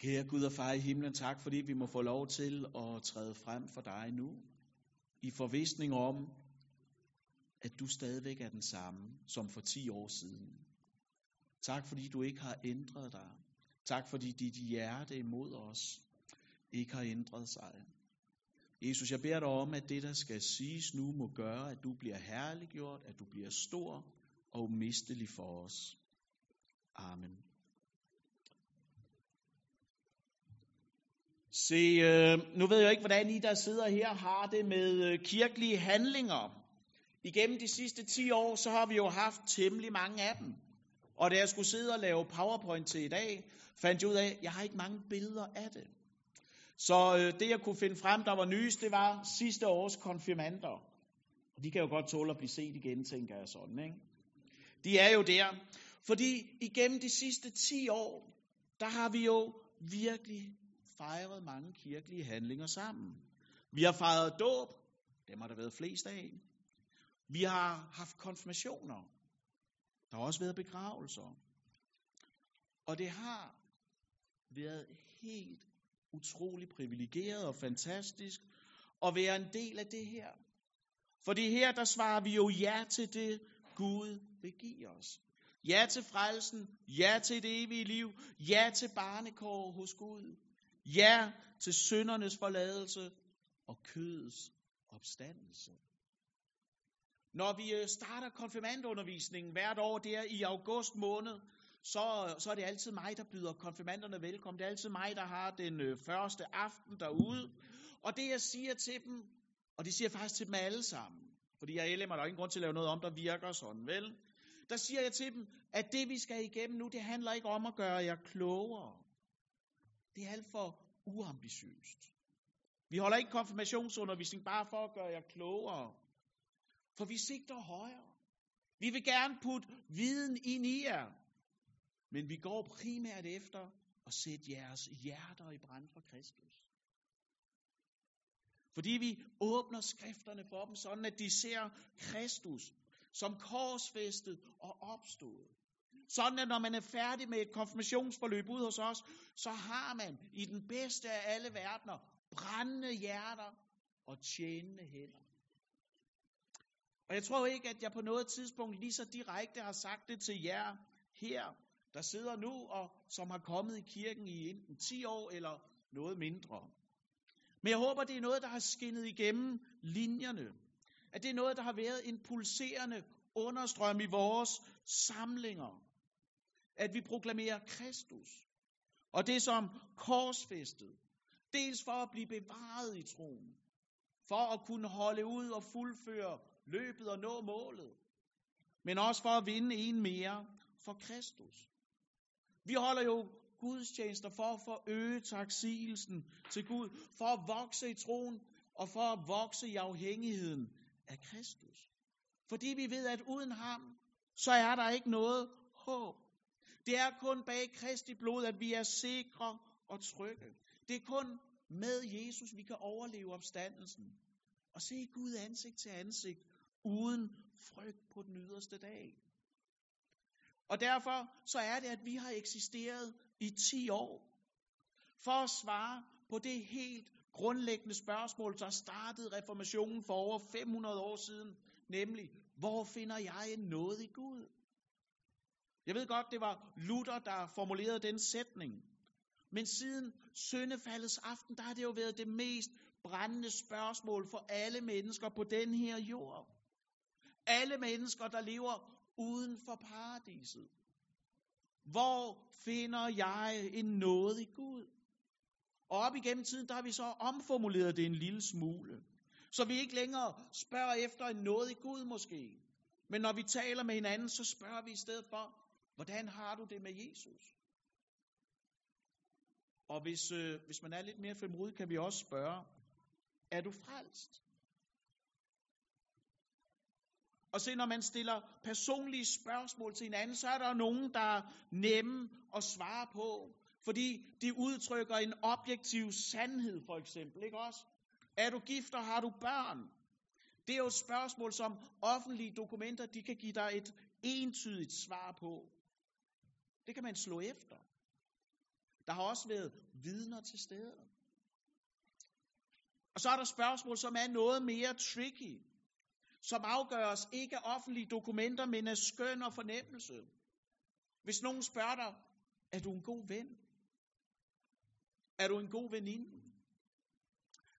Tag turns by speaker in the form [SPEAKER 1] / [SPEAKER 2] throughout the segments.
[SPEAKER 1] Kære Gud og far i himlen, tak fordi vi må få lov til at træde frem for dig nu. I forvisning om, at du stadigvæk er den samme som for 10 år siden. Tak fordi du ikke har ændret dig. Tak fordi dit hjerte imod os ikke har ændret sig. Jesus, jeg beder dig om, at det, der skal siges nu, må gøre, at du bliver herliggjort, at du bliver stor og umistelig for os. Amen. Se, øh, nu ved jeg ikke, hvordan I, der sidder her, har det med øh, kirkelige handlinger. Igennem de sidste 10 år, så har vi jo haft temmelig mange af dem. Og da jeg skulle sidde og lave PowerPoint til i dag, fandt jeg ud af, at jeg har ikke mange billeder af det. Så øh, det, jeg kunne finde frem, der var nyest, det var sidste års konfirmander. Og de kan jo godt tåle at blive set igen, tænker jeg sådan. Ikke? De er jo der. Fordi igennem de sidste 10 år, der har vi jo virkelig fejret mange kirkelige handlinger sammen. Vi har fejret dåb, dem har der været flest af. Vi har haft konfirmationer. Der har også været begravelser. Og det har været helt utrolig privilegeret og fantastisk at være en del af det her. For det her, der svarer vi jo ja til det, Gud vil give os. Ja til frelsen, ja til det evige liv, ja til barnekår hos Gud, ja til syndernes forladelse og kødets opstandelse. Når vi øh, starter konfirmandundervisningen hvert år der i august måned, så, så er det altid mig, der byder konfirmanderne velkommen. Det er altid mig, der har den øh, første aften derude. Og det jeg siger til dem, og det siger jeg faktisk til dem alle sammen, fordi jeg er LM, der er ingen grund til at lave noget om, der virker sådan, vel? Der siger jeg til dem, at det vi skal igennem nu, det handler ikke om at gøre jer klogere. Det er alt for uambitiøst. Vi holder ikke konfirmationsundervisning bare for at gøre jer klogere. For vi sigter højere. Vi vil gerne putte viden ind i jer. Men vi går primært efter at sætte jeres hjerter i brand for Kristus. Fordi vi åbner skrifterne for dem, sådan at de ser Kristus som korsfæstet og opstået. Sådan at når man er færdig med et konfirmationsforløb ud hos os, så har man i den bedste af alle verdener brændende hjerter og tjenende hænder. Og jeg tror ikke, at jeg på noget tidspunkt lige så direkte har sagt det til jer her, der sidder nu og som har kommet i kirken i enten 10 år eller noget mindre. Men jeg håber, det er noget, der har skinnet igennem linjerne. At det er noget, der har været en pulserende understrøm i vores samlinger. At vi proklamerer Kristus. Og det som korsfæstet. Dels for at blive bevaret i troen. For at kunne holde ud og fuldføre løbet og nå målet. Men også for at vinde en mere for Kristus. Vi holder jo gudstjenester for at forøge taksigelsen til Gud, for at vokse i troen og for at vokse i afhængigheden af Kristus. Fordi vi ved, at uden ham, så er der ikke noget håb. Det er kun bag Kristi blod, at vi er sikre og trygge. Det er kun med Jesus, vi kan overleve opstandelsen og se Gud ansigt til ansigt, uden frygt på den yderste dag. Og derfor så er det, at vi har eksisteret i 10 år for at svare på det helt grundlæggende spørgsmål, der startede reformationen for over 500 år siden, nemlig, hvor finder jeg en nåde i Gud? Jeg ved godt, det var Luther, der formulerede den sætning. Men siden syndefaldets aften, der har det jo været det mest brændende spørgsmål for alle mennesker på den her jord. Alle mennesker, der lever uden for paradiset. Hvor finder jeg en nåde i Gud? Og op igennem tiden, der har vi så omformuleret det en lille smule. Så vi ikke længere spørger efter en nåde i Gud måske. Men når vi taler med hinanden, så spørger vi i stedet for, hvordan har du det med Jesus? Og hvis, øh, hvis man er lidt mere frimodig, kan vi også spørge, er du frelst? Og se, når man stiller personlige spørgsmål til hinanden, så er der nogen, der er nemme at svare på. Fordi de udtrykker en objektiv sandhed, for eksempel. Ikke også? Er du gift og har du børn? Det er jo et spørgsmål, som offentlige dokumenter de kan give dig et entydigt svar på. Det kan man slå efter. Der har også været vidner til stede. Og så er der spørgsmål, som er noget mere tricky, som afgøres ikke af offentlige dokumenter, men af skøn og fornemmelse. Hvis nogen spørger dig, er du en god ven? Er du en god veninde?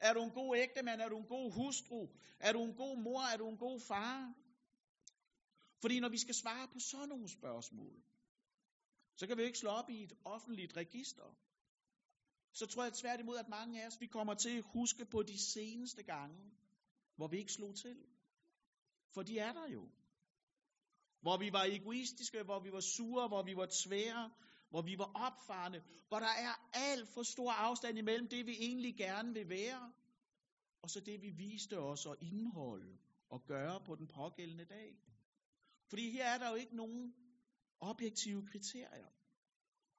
[SPEAKER 1] Er du en god ægtemand? Er du en god hustru? Er du en god mor? Er du en god far? Fordi når vi skal svare på sådan nogle spørgsmål, så kan vi ikke slå op i et offentligt register. Så tror jeg tværtimod, at mange af os, vi kommer til at huske på de seneste gange, hvor vi ikke slog til. For de er der jo. Hvor vi var egoistiske, hvor vi var sure, hvor vi var tvære, hvor vi var opfarende, hvor der er alt for stor afstand imellem det, vi egentlig gerne vil være, og så det, vi viste os at indholde og gøre på den pågældende dag. Fordi her er der jo ikke nogen objektive kriterier.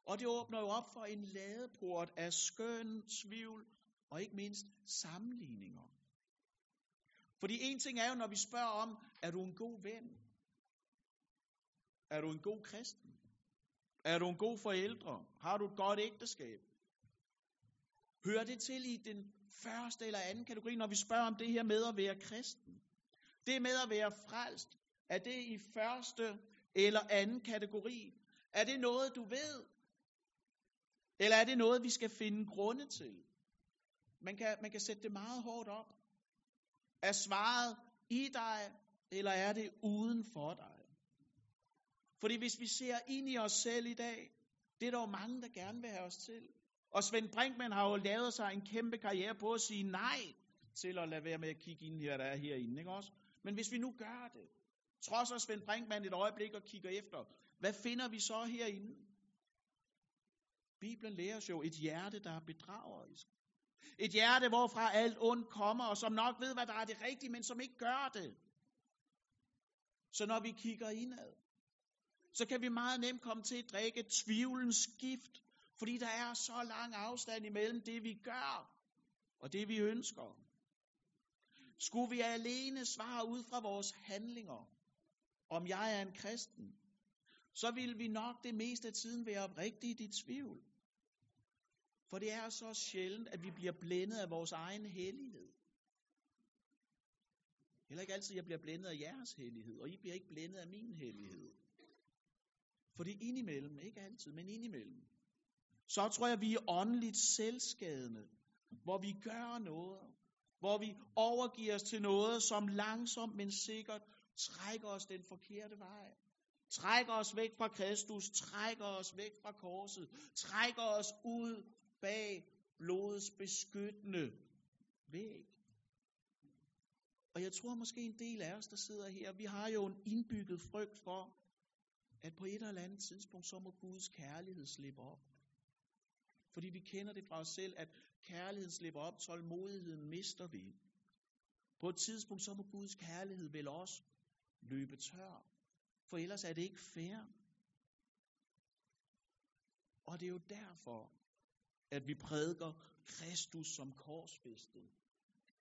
[SPEAKER 1] Og det åbner jo op for en ladeport af skøn, tvivl og ikke mindst sammenligninger. Fordi en ting er jo, når vi spørger om, er du en god ven? Er du en god kristen? Er du en god forældre? Har du et godt ægteskab? Hører det til i den første eller anden kategori, når vi spørger om det her med at være kristen? Det med at være frelst, er det i første eller anden kategori? Er det noget, du ved? Eller er det noget, vi skal finde grunde til? Man kan, man kan sætte det meget hårdt op. Er svaret i dig, eller er det uden for dig? Fordi hvis vi ser ind i os selv i dag, det er der jo mange, der gerne vil have os til. Og Svend Brinkmann har jo lavet sig en kæmpe karriere på at sige nej til at lade være med at kigge ind i, hvad der er herinde. Ikke også? Men hvis vi nu gør det, trods at Svend Brinkmann et øjeblik og kigger efter, hvad finder vi så herinde? Bibelen lærer os jo et hjerte, der er bedragerisk. Et hjerte, hvorfra alt ondt kommer, og som nok ved, hvad der er det rigtige, men som ikke gør det. Så når vi kigger indad, så kan vi meget nemt komme til at drikke tvivlens gift, fordi der er så lang afstand imellem det, vi gør, og det, vi ønsker. Skulle vi alene svare ud fra vores handlinger, om jeg er en kristen, så vil vi nok det meste af tiden være oprigtigt i tvivl. For det er så sjældent, at vi bliver blændet af vores egen hellighed. Heller ikke altid, jeg bliver blændet af jeres hellighed, og I bliver ikke blændet af min hellighed. Fordi indimellem, ikke altid, men indimellem, så tror jeg, vi er åndeligt selvskadende, hvor vi gør noget, hvor vi overgiver os til noget, som langsomt, men sikkert trækker os den forkerte vej. Trækker os væk fra Kristus, trækker os væk fra korset, trækker os ud bag blodets beskyttende væg. Og jeg tror måske en del af os, der sidder her, vi har jo en indbygget frygt for, at på et eller andet tidspunkt, så må Guds kærlighed slippe op. Fordi vi kender det fra os selv, at kærligheden slipper op, tålmodigheden mister vi. På et tidspunkt, så må Guds kærlighed vel også løbe tør. For ellers er det ikke fair. Og det er jo derfor, at vi prædiker Kristus som korsfæstet.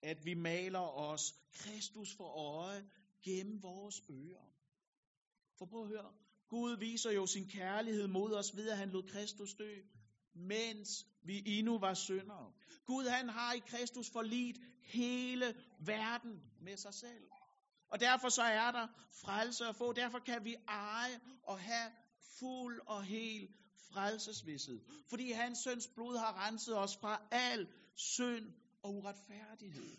[SPEAKER 1] At vi maler os Kristus for øje gennem vores ører. For prøv at høre, Gud viser jo sin kærlighed mod os ved, at han lod Kristus dø, mens vi endnu var syndere. Gud han har i Kristus forlit hele verden med sig selv. Og derfor så er der frelse at få. Derfor kan vi eje og have fuld og hel frelsesvidshed. Fordi hans søns blod har renset os fra al synd og uretfærdighed.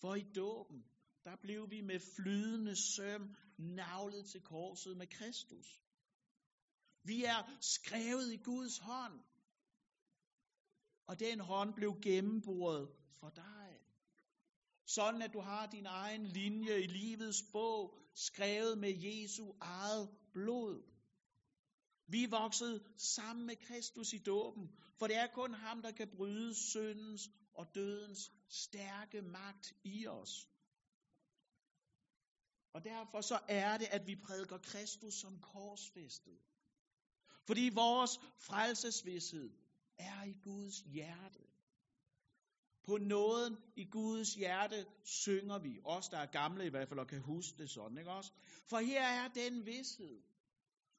[SPEAKER 1] For i dåben, der blev vi med flydende søm navlet til korset med Kristus. Vi er skrevet i Guds hånd. Og den hånd blev gennemboret for dig. Sådan at du har din egen linje i livets bog, skrevet med Jesu eget blod. Vi er vokset sammen med Kristus i dåben, for det er kun ham, der kan bryde syndens og dødens stærke magt i os. Og derfor så er det, at vi prædiker Kristus som korsfæstet. Fordi vores frelsesvidshed er i Guds hjerte. På nåden i Guds hjerte synger vi. Os, der er gamle i hvert fald, og kan huske det sådan, ikke også? For her er den vidshed,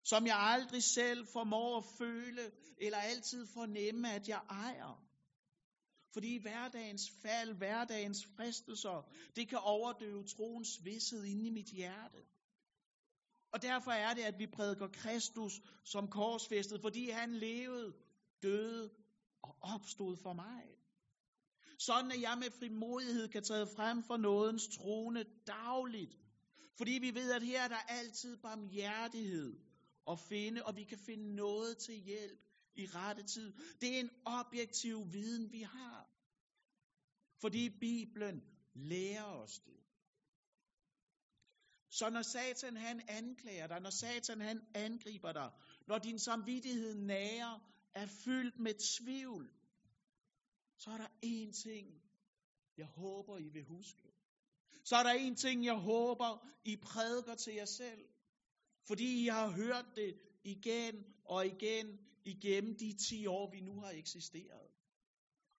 [SPEAKER 1] som jeg aldrig selv formår at føle, eller altid fornemme, at jeg ejer. Fordi hverdagens fald, hverdagens fristelser, det kan overdøve troens vidshed inde i mit hjerte. Og derfor er det, at vi prædiker Kristus som korsfæstet, fordi han levede, døde og opstod for mig. Sådan at jeg med frimodighed kan træde frem for nådens trone dagligt. Fordi vi ved, at her er der altid barmhjertighed at finde, og vi kan finde noget til hjælp i rette tid. Det er en objektiv viden, vi har. Fordi Bibelen lærer os det. Så når Satan han anklager dig, når Satan han angriber dig, når din samvittighed nærer er fyldt med tvivl, så er der én ting, jeg håber, I vil huske. Så er der én ting, jeg håber, I prædiker til jer selv. Fordi I har hørt det igen og igen igennem de 10 år, vi nu har eksisteret.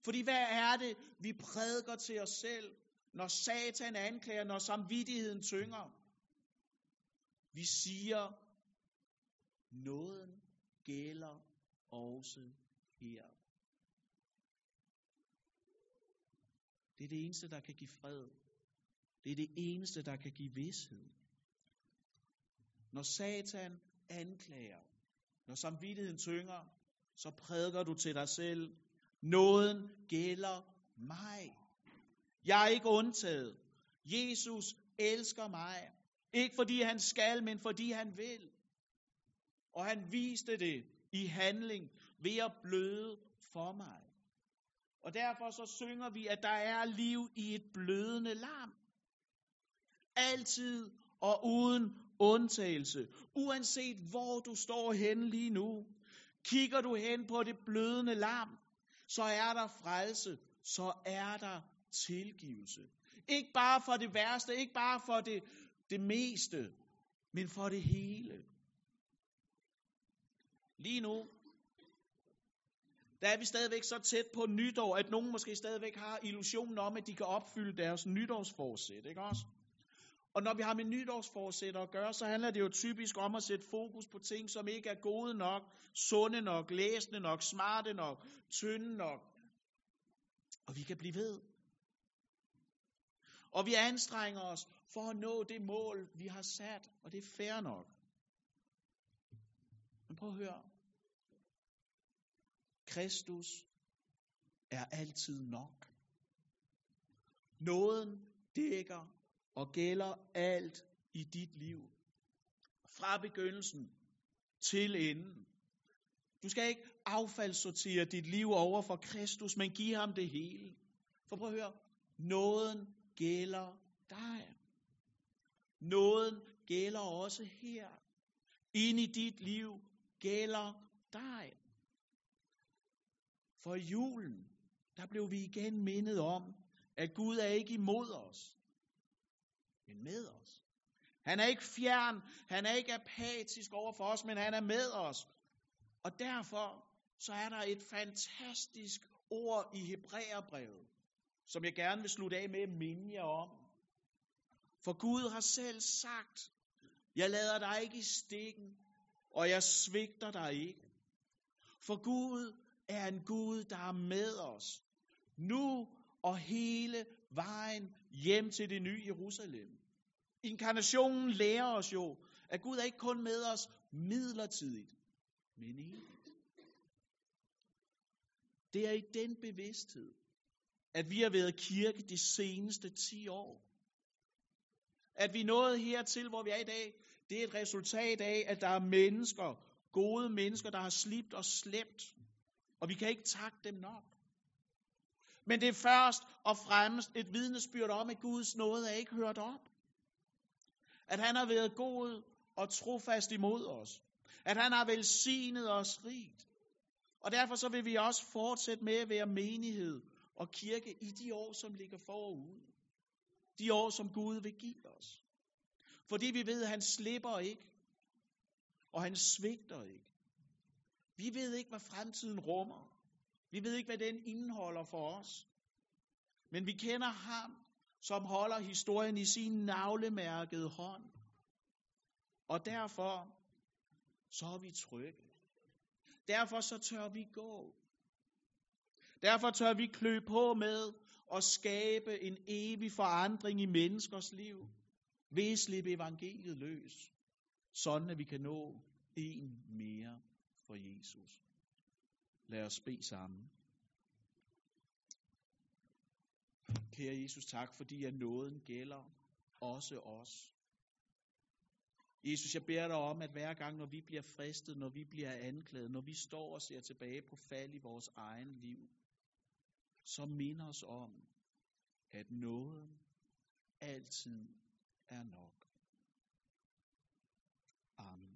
[SPEAKER 1] Fordi hvad er det, vi prædiker til os selv, når Satan anklager, når samvittigheden tynger? Vi siger, nåden gælder også her. Det er det eneste, der kan give fred. Det er det eneste, der kan give vidshed. Når Satan anklager, når samvittigheden tynger, så prædiker du til dig selv, nåden gælder mig. Jeg er ikke undtaget. Jesus elsker mig. Ikke fordi han skal, men fordi han vil. Og han viste det i handling ved at bløde for mig. Og derfor så synger vi, at der er liv i et blødende lam. Altid og uden undtagelse. Uanset hvor du står hen lige nu. Kigger du hen på det blødende lam, så er der frelse, så er der tilgivelse. Ikke bare for det værste, ikke bare for det, det meste, men for det hele. Lige nu, der er vi stadigvæk så tæt på nytår, at nogen måske stadigvæk har illusionen om, at de kan opfylde deres nytårsforsæt, ikke også? Og når vi har med nytårsforsætter at gøre, så handler det jo typisk om at sætte fokus på ting, som ikke er gode nok, sunde nok, læsende nok, smarte nok, tynde nok. Og vi kan blive ved. Og vi anstrenger os for at nå det mål, vi har sat, og det er fair nok. Men prøv at høre. Kristus er altid nok. Nåden dækker og gælder alt i dit liv. Fra begyndelsen til enden. Du skal ikke affaldssortere dit liv over for Kristus, men give ham det hele. For prøv at høre, nåden gælder dig. Nåden gælder også her. Ind i dit liv gælder dig. For i julen, der blev vi igen mindet om, at Gud er ikke imod os, men med os. Han er ikke fjern, han er ikke apatisk over for os, men han er med os. Og derfor så er der et fantastisk ord i Hebræerbrevet, som jeg gerne vil slutte af med at minde jer om. For Gud har selv sagt, jeg lader dig ikke i stikken, og jeg svigter dig ikke. For Gud er en Gud, der er med os. Nu og hele vejen hjem til det nye Jerusalem. Inkarnationen lærer os jo, at Gud er ikke kun med os midlertidigt, men evigt. Det er i den bevidsthed, at vi har været kirke de seneste 10 år. At vi nåede hertil, hvor vi er i dag, det er et resultat af, at der er mennesker, gode mennesker, der har slibt og slæbt. Og vi kan ikke takke dem nok. Men det er først og fremmest et vidnesbyrd om, at Guds nåde er ikke hørt op. At han har været god og trofast imod os. At han har velsignet os rigt. Og derfor så vil vi også fortsætte med at være menighed og kirke i de år, som ligger forud. De år, som Gud vil give os. Fordi vi ved, at han slipper ikke. Og han svigter ikke. Vi ved ikke, hvad fremtiden rummer. Vi ved ikke, hvad den indeholder for os. Men vi kender ham, som holder historien i sin navlemærkede hånd. Og derfor så er vi trygge. Derfor så tør vi gå. Derfor tør vi klø på med at skabe en evig forandring i menneskers liv ved at slippe evangeliet løs, sådan at vi kan nå en mere for Jesus. Lad os bede sammen. Kære Jesus, tak fordi at nåden gælder også os. Jesus, jeg beder dig om, at hver gang, når vi bliver fristet, når vi bliver anklaget, når vi står og ser tilbage på fald i vores egen liv, så minder os om, at nåden altid er nok. Amen.